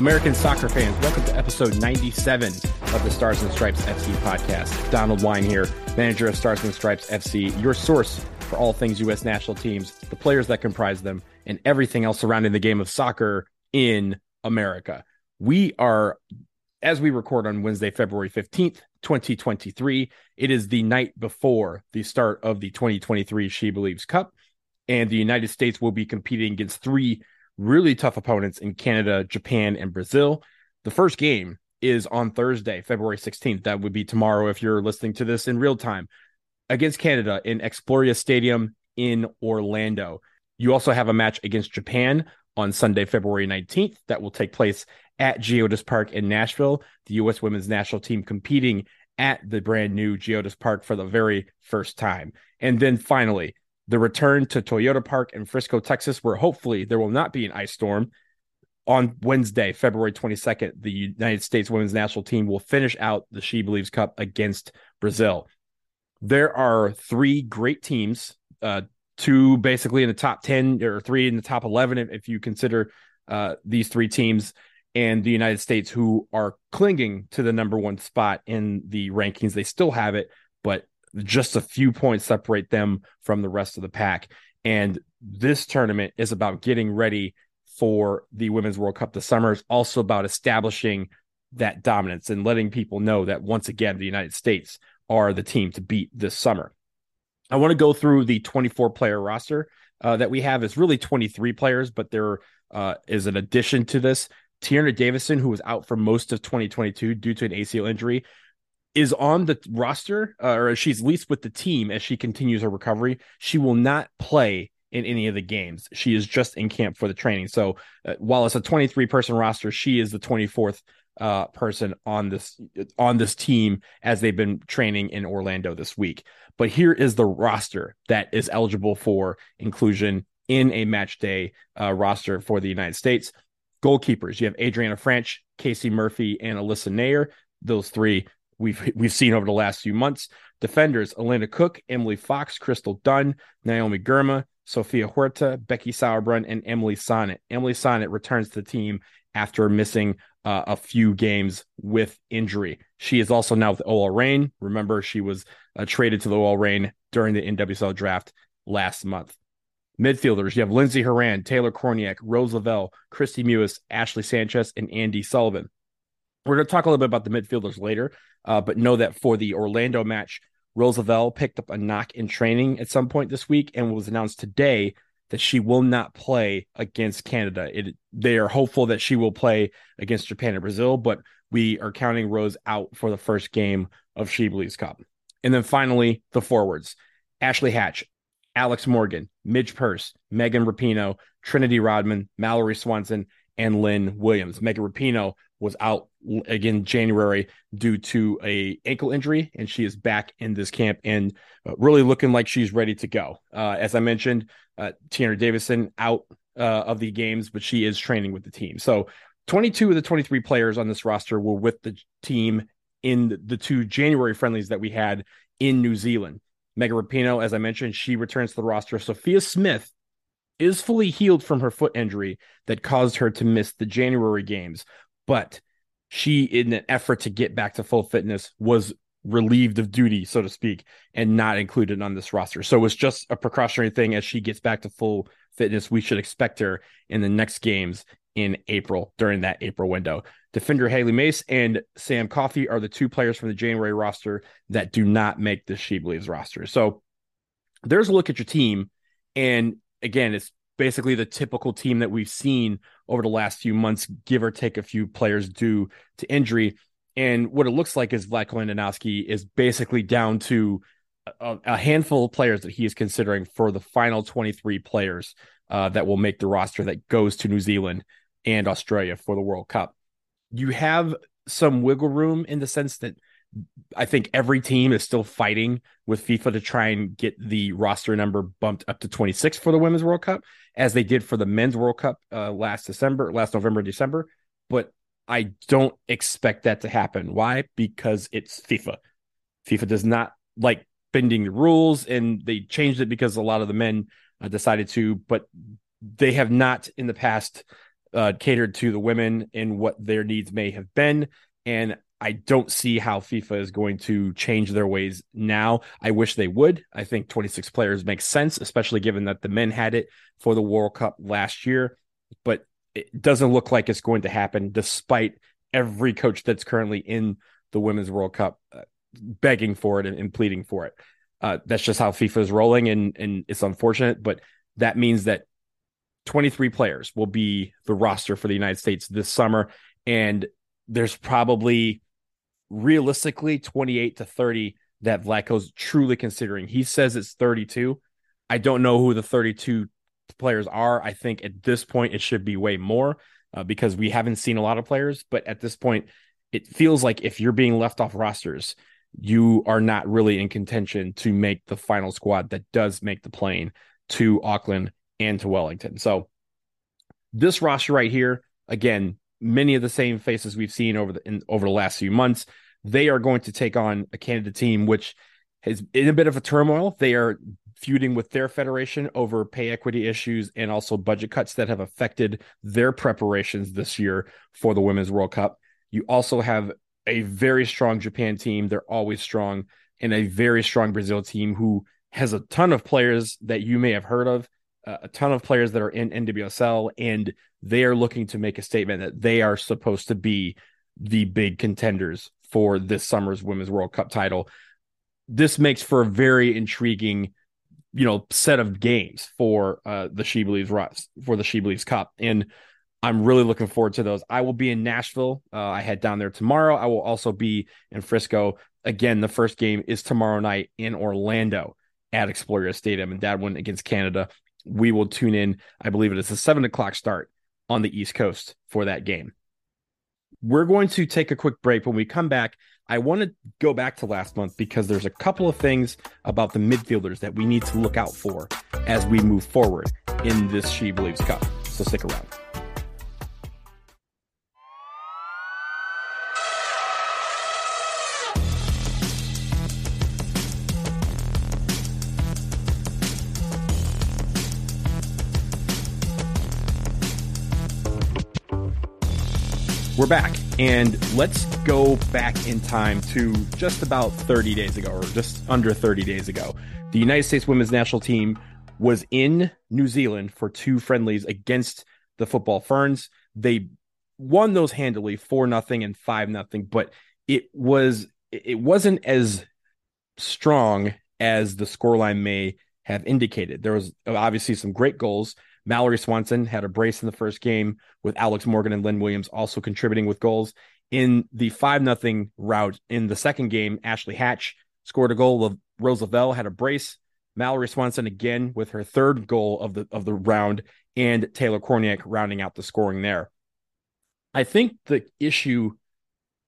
American soccer fans, welcome to episode 97 of the Stars and Stripes FC podcast. Donald Wine here, manager of Stars and Stripes FC, your source for all things U.S. national teams, the players that comprise them, and everything else surrounding the game of soccer in America. We are, as we record on Wednesday, February 15th, 2023, it is the night before the start of the 2023 SheBelieves Cup, and the United States will be competing against three really tough opponents in Canada, Japan, and Brazil. The first game is on Thursday, February 16th. That would be tomorrow if you're listening to this in real time against Canada in Exploria Stadium in Orlando. You also have a match against Japan on Sunday, February 19th. That will take place at Geodis Park in Nashville. The U.S. women's national team competing at the brand new Geodis Park for the very first time. And then finally, the return to Toyota Park in Frisco, Texas, where hopefully there will not be an ice storm. On Wednesday, February 22nd, the United States women's national team will finish out the SheBelieves Cup against Brazil. There are three great teams, uh, two basically in the top 10 or three in the top 11, if, if you consider uh, these three teams, and the United States who are clinging to the number one spot in the rankings. They still have it, but just a few points separate them from the rest of the pack. And this tournament is about getting ready for the Women's World Cup this summer. It's also about establishing that dominance and letting people know that once again, the United States are the team to beat this summer. I want to go through the 24 player roster uh, that we have. Is really 23 players, but there uh, is an addition to this. Tierna Davidson, who was out for most of 2022 due to an ACL injury, is on the roster, uh, or she's least with the team as she continues her recovery. She will not play in any of the games. She is just in camp for the training. So uh, while it's a 23 person roster, she is the 24th uh, person on this on this team as they've been training in Orlando this week. But here is the roster that is eligible for inclusion in a match day uh, roster for the United States. Goalkeepers, you have Adrianna Franch, Casey Murphy, and Alyssa Naeher. Those three we've we've seen over the last few months. Defenders: Alana Cook, Emily Fox, Crystal Dunn, Naomi Girma, Sofia Huerta, Becky Sauerbrunn, and Emily Sonnett. Emily Sonnett returns to the team after missing uh, a few games with injury. She is also now with OL Reign. Remember, she was uh, traded to the OL Reign during the NWSL draft last month. Midfielders, you have Lindsey Horan, Taylor Kornieck, Rose Lavelle, Kristie Mewis, Ashley Sanchez, and Andi Sullivan. We're going to talk a little bit about the midfielders later, uh, but know that for the Orlando match, Rose Lavelle picked up a knock in training at some point this week and was announced today that she will not play against Canada. It, they are hopeful that she will play against Japan and Brazil, but we are counting Rose out for the first game of SheBelieves Cup. And then finally, the forwards Ashley Hatch, Alex Morgan, Midge Purce, Megan Rapinoe, Trinity Rodman, Mallory Swanson, and Lynn Williams. Megan Rapinoe was out again January due to a ankle injury, and she is back in this camp and uh, really looking like she's ready to go. Uh, as I mentioned, uh, Tierna Davidson out uh, of the games, but she is training with the team. So 22 of the 23 players on this roster were with the team in the two January friendlies that we had in New Zealand. Megan Rapinoe, as I mentioned, she returns to the roster. Sophia Smith is fully healed from her foot injury that caused her to miss the January games, but she, in an effort to get back to full fitness, was relieved of duty, so to speak, and not included on this roster. So it's just a precautionary thing as she gets back to full fitness. We should expect her in the next games in April during that April window. Defender Hailie Mace and Sam Coffey are the two players from the January roster that do not make the SheBelieves roster. So there's a look at your team. And again, it's basically the typical team that we've seen over the last few months, give or take a few players due to injury. And what it looks like is Vlatko Andonovski is basically down to a, a, handful of players that he is considering for the final 23 players uh, that will make the roster that goes to New Zealand and Australia for the World Cup. You have some wiggle room in the sense that I think every team is still fighting with FIFA to try and get the roster number bumped up to 26 for the Women's World Cup, as they did for the Men's World Cup uh, last December, last November, December. But I don't expect that to happen. Why? Because it's FIFA. FIFA does not like bending the rules, and they changed it because a lot of the men uh, decided to, but they have not in the past uh, catered to the women and what their needs may have been. And I don't see how FIFA is going to change their ways now. I wish they would. I think 26 players makes sense, especially given that the men had it for the World Cup last year. But it doesn't look like it's going to happen, despite every coach that's currently in the Women's World Cup uh, begging for it and, and pleading for it. Uh, that's just how FIFA is rolling, and and it's unfortunate, but that means that 23 players will be the roster for the United States this summer, and there's probably realistically 28 to 30 that Vlatko's truly considering. He says it's 32. I don't know who the 32 players are. I think at this point it should be way more uh, because we haven't seen a lot of players. But at this point, it feels like if you're being left off rosters, you are not really in contention to make the final squad that does make the plane to Auckland and to Wellington. So this roster right here, again, many of the same faces we've seen over the in, over the last few months. They are going to take on a Canada team which is in a bit of a turmoil. They are feuding with their federation over pay equity issues and also budget cuts that have affected their preparations this year for the Women's World Cup. You also have a very strong Japan team. They're always strong, and a very strong Brazil team who has a ton of players that you may have heard of, a ton of players that are in NWSL, and they are looking to make a statement that they are supposed to be the big contenders for this summer's Women's World Cup title. This makes for a very intriguing, you know, set of games for uh, the SheBelieves for the SheBelieves Cup, and I'm really looking forward to those. I will be in Nashville. Uh, I head down there tomorrow. I will also be in Frisco. Again, the first game is tomorrow night in Orlando at Exploria Stadium, and that one against Canada. We will tune in. I believe it is a seven o'clock start on the East Coast for that game. We're going to take a quick break. When we come back, I want to go back to last month because there's a couple of things about the midfielders that we need to look out for as we move forward in this SheBelieves Cup. So stick around. We're back, and let's go back in time to just about 30 days ago, or just under 30 days ago. The United States women's national team was in New Zealand for two friendlies against the Football Ferns. They won those handily, four nothing and five nothing, but it was it wasn't as strong as the scoreline may have indicated. There was uh, obviously some great goals. Mallory Swanson had a brace in the first game with Alex Morgan and Lynn Williams also contributing with goals. In the 5 nothing route in the second game, Ashley Hatch scored a goal. Rose Lavelle had a brace. Mallory Swanson again with her third goal of the of the round, and Taylor Kornieck rounding out the scoring there. I think the issue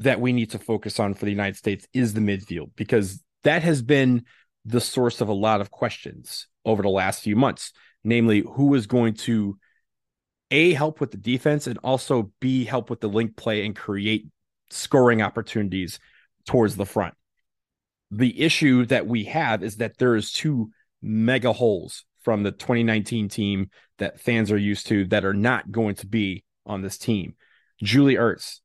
that we need to focus on for the United States is the midfield because that has been the source of a lot of questions over the last few months namely who is going to a help with the defense and also b help with the link play and create scoring opportunities towards the front. The issue that we have is that there is two mega holes from the 2019 team that fans are used to that are not going to be on this team. Julie Ertz,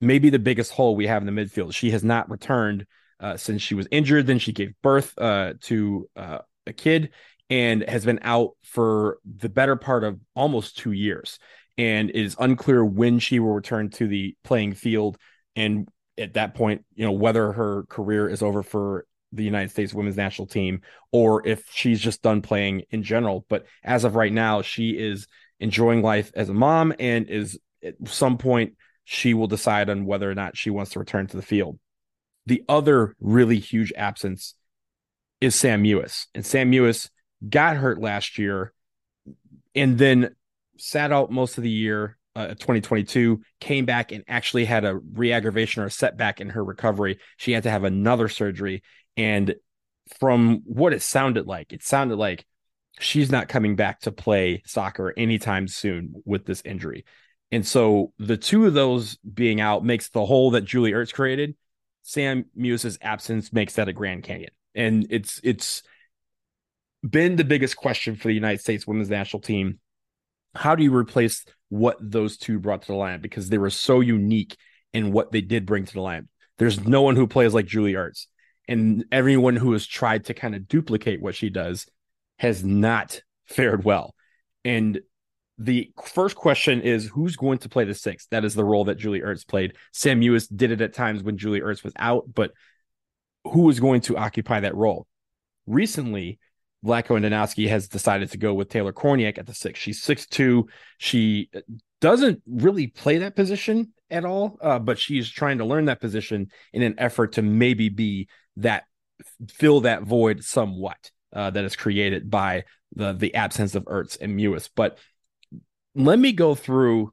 maybe the biggest hole we have in the midfield. She has not returned uh, since she was injured. Then she gave birth uh, to uh, a kid, and has been out for the better part of almost two years. And it is unclear when she will return to the playing field. And at that point, you know, whether her career is over for the United States women's national team or if she's just done playing in general. But as of right now, she is enjoying life as a mom and is at some point she will decide on whether or not she wants to return to the field. The other really huge absence is Sam Mewis. And Sam Mewis got hurt last year, and then sat out most of the year, uh, 2022, came back and actually had a re-aggravation or a setback in her recovery. She had to have another surgery, and from what it sounded like, it sounded like she's not coming back to play soccer anytime soon with this injury. And so the two of those being out makes the hole that Julie Ertz created. Sam Mewis's absence makes that a Grand Canyon. And it's it's been the biggest question for the United States women's national team How do you replace what those two brought to the lineup because they were so unique in what they did bring to the lineup? There's no one who plays like Julie Ertz, and everyone who has tried to kind of duplicate what she does has not fared well. And the first question is who's going to play the six? That is the role that Julie Ertz played. Sam Mewis did it at times when Julie Ertz was out, but who is going to occupy that role? Recently, Vlatko and Andonovski has decided to go with Taylor Kornieck at the six. She's six two. She doesn't really play that position at all, uh, but she's trying to learn that position in an effort to maybe be that fill that void somewhat uh, that is created by the the absence of Ertz and Mewis. But let me go through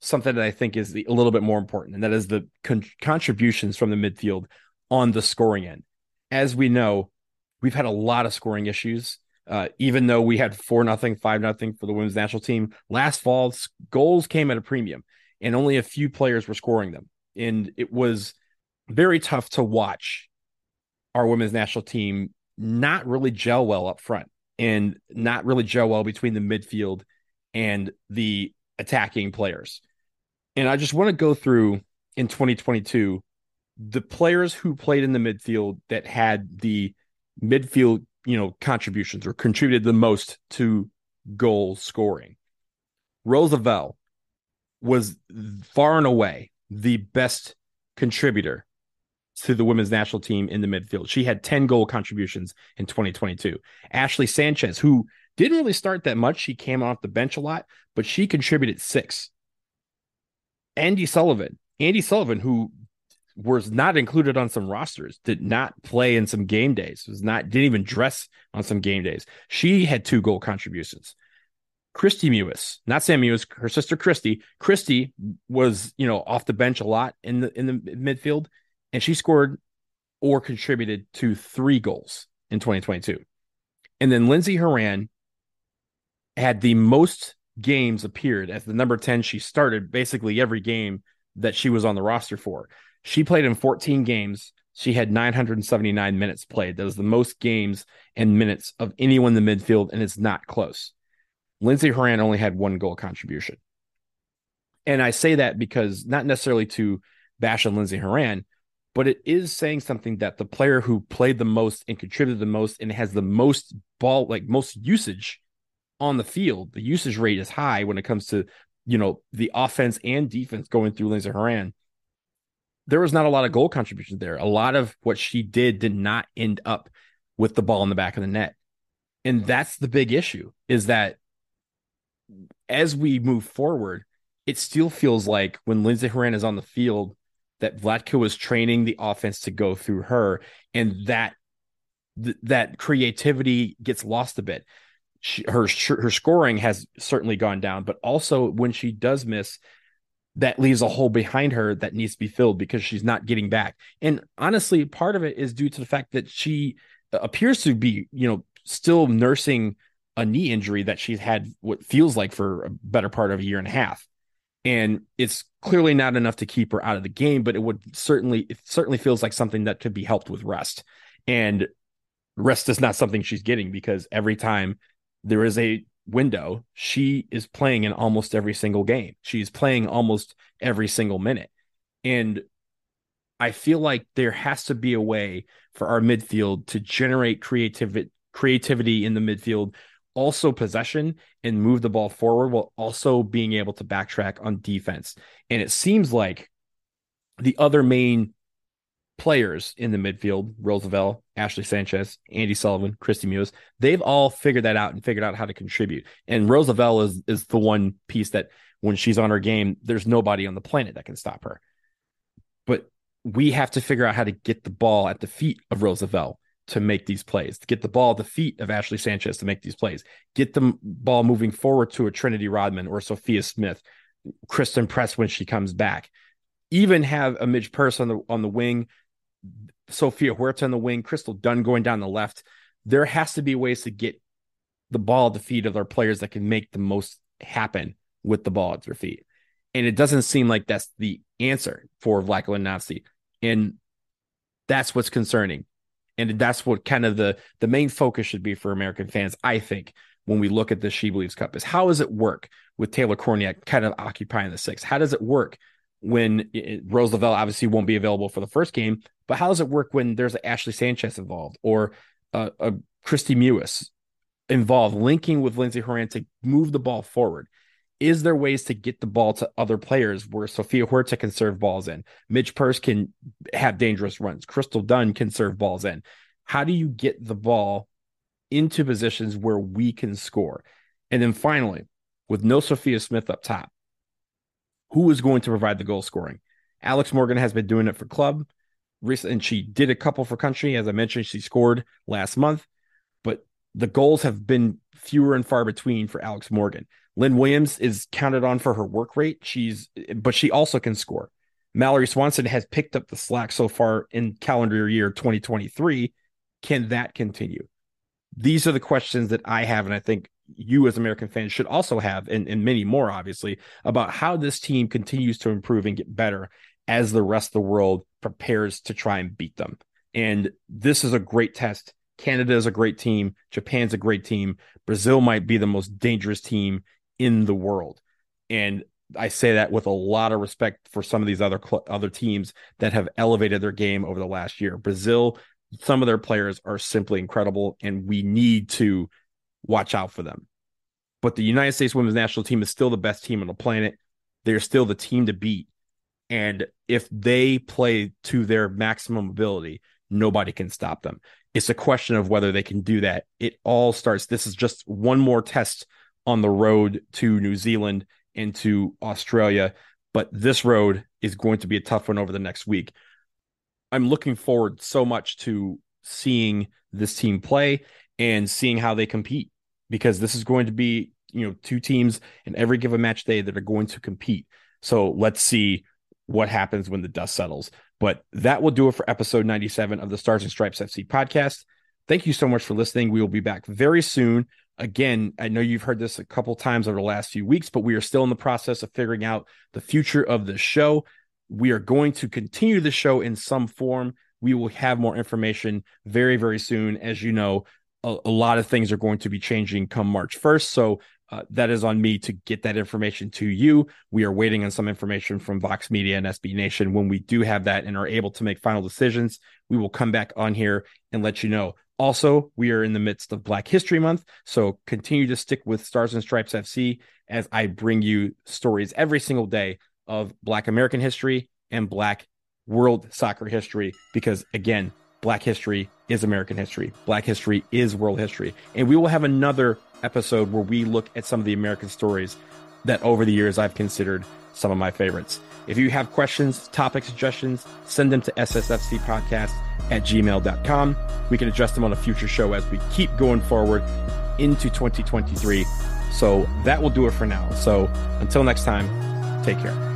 something that I think is the, a little bit more important, and that is the con- contributions from the midfield on the scoring end. As we know, we've had a lot of scoring issues. Uh, even though we had four nothing, five nothing for the women's national team last fall, goals came at a premium, and only a few players were scoring them, and it was very tough to watch our women's national team not really gel well up front and not really gel well between the midfield and the attacking players. And I just want to go through in 2022 the players who played in the midfield that had the midfield, you know, contributions or contributed the most to goal scoring. Rose Lavelle was far and away the best contributor to the women's national team in the midfield. She had 10 goal contributions in 2022. Ashley Sanchez, who didn't really start that much. She came off the bench a lot, but she contributed six. Andi Sullivan, Andi Sullivan, who was not included on some rosters, did not play in some game days, was not didn't even dress on some game days. She had two goal contributions. Kristie Mewis, not Sam Mewis, her sister Kristie. Kristie was, you know, off the bench a lot in the in the midfield, and she scored or contributed to three goals in 2022. And then Lindsey Horan had the most games appeared as the number 10. She started basically every game that she was on the roster for. She played in 14 games. She had 979 minutes played. That was the most games and minutes of anyone in the midfield, and it's not close. lindsey Horan only had one goal contribution. And I say that because not necessarily to bash on Lindsey Horan, but it is saying something that the player who played the most and contributed the most and has the most ball, like most usage on the field, the usage rate is high when it comes to, you know, the offense and defense going through Lindsey Horan. There was not a lot of goal contributions there. A lot of what she did did not end up with the ball in the back of the net. And that's the big issue is that as we move forward, it still feels like when Lindsey Horan is on the field, that Vlatko was training the offense to go through her, and that th- that creativity gets lost a bit she, her her scoring has certainly gone down, but also when she does miss, that leaves a hole behind her that needs to be filled because she's not getting back. And honestly, part of it is due to the fact that she uh, appears to be, you know, still nursing a knee injury that she's had what feels like for a better part of a year and a half. And it's clearly not enough to keep her out of the game, but it would certainly it certainly feels like something that could be helped with rest. And rest is not something she's getting because every time there is a window, she is playing in almost every single game. She's playing almost every single minute. And I feel like there has to be a way for our midfield to generate creativity creativity in the midfield, also possession and move the ball forward while also being able to backtrack on defense. And it seems like the other main players in the midfield, Rose Lavelle, Ashley Sanchez, Andi Sullivan, Kristie Mewis, they've all figured that out and figured out how to contribute. And Rose Lavelle is is the one piece that when she's on her game, there's nobody on the planet that can stop her. But we have to figure out how to get the ball at the feet of Rose Lavelle to make these plays, to get the ball at the feet of Ashley Sanchez to make these plays, get the ball moving forward to a Trinity Rodman or Sophia Smith, Christen Press when she comes back. Even have a Midge Purce on the on the wing Sofia Huerta on the wing, Crystal Dunn going down the left. There has to be ways to get the ball at the feet of our players that can make the most happen with the ball at their feet. And it doesn't seem like that's the answer for Vlatko Andonovski. And that's what's concerning. And that's what kind of the the main focus should be for American fans, I think, when we look at the SheBelieves Cup is how does it work with Taylor Kornieck kind of occupying the six? How does it work when it, Rose Lavelle obviously won't be available for the first game, but how does it work when there's Ashley Sanchez involved or a Kristie Mewis involved, linking with Lindsey Horan to move the ball forward? Is there ways to get the ball to other players where Sofia Huerta can serve balls in? Midge Purce can have dangerous runs. Crystal Dunn can serve balls in. How do you get the ball into positions where we can score? And then finally, with no Sophia Smith up top, who is going to provide the goal scoring? Alex Morgan has been doing it for club, and she did a couple for country. As I mentioned, she scored last month, but the goals have been fewer and far between for Alex Morgan. Lynn Williams is counted on for her work rate. She's, but she also can score. Mallory Swanson has picked up the slack so far in calendar year 2023. Can that continue? These are the questions that I have, and I think you as American fans should also have, and, and many more, obviously, about how this team continues to improve and get better as the rest of the world prepares to try and beat them. And this is a great test. Canada is a great team. Japan's a great team. Brazil might be the most dangerous team in the world. And I say that with a lot of respect for some of these other other teams that have elevated their game over the last year. Brazil, some of their players are simply incredible, and we need to watch out for them. But the United States women's national team is still the best team on the planet. They're still the team to beat. And if they play to their maximum ability, nobody can stop them. It's a question of whether they can do that. It all starts. This is just one more test on the road to New Zealand and to Australia. But this road is going to be a tough one over the next week. I'm looking forward so much to seeing this team play and seeing how they compete because this is going to be, you know, two teams in every given match day that are going to compete. So let's see what happens when the dust settles. But that will do it for episode 97 of the Stars and Stripes FC podcast. Thank you so much for listening. We will be back very soon again, I know you've heard this a couple times over the last few weeks, but we are still in the process of figuring out the future of the show. We are going to continue the show in some form. We will have more information very, very soon. As you know, a, a lot of things are going to be changing come March 1st. So uh, that is on me to get that information to you. We are waiting on some information from Vox Media and SB Nation. When we do have that and are able to make final decisions, we will come back on here and let you know. Also, we are in the midst of Black History Month, so continue to stick with Stars and Stripes FC as I bring you stories every single day of Black American history and Black world soccer history. Because again, Black history is American history, Black history is world history. And we will have another episode where we look at some of the American stories that over the years I've considered some of my favorites. If you have questions, topic suggestions, send them to ssfcpodcast at gmail.com. We can address them on a future show as we keep going forward into 2023. So that will do it for now. So until next time, take care.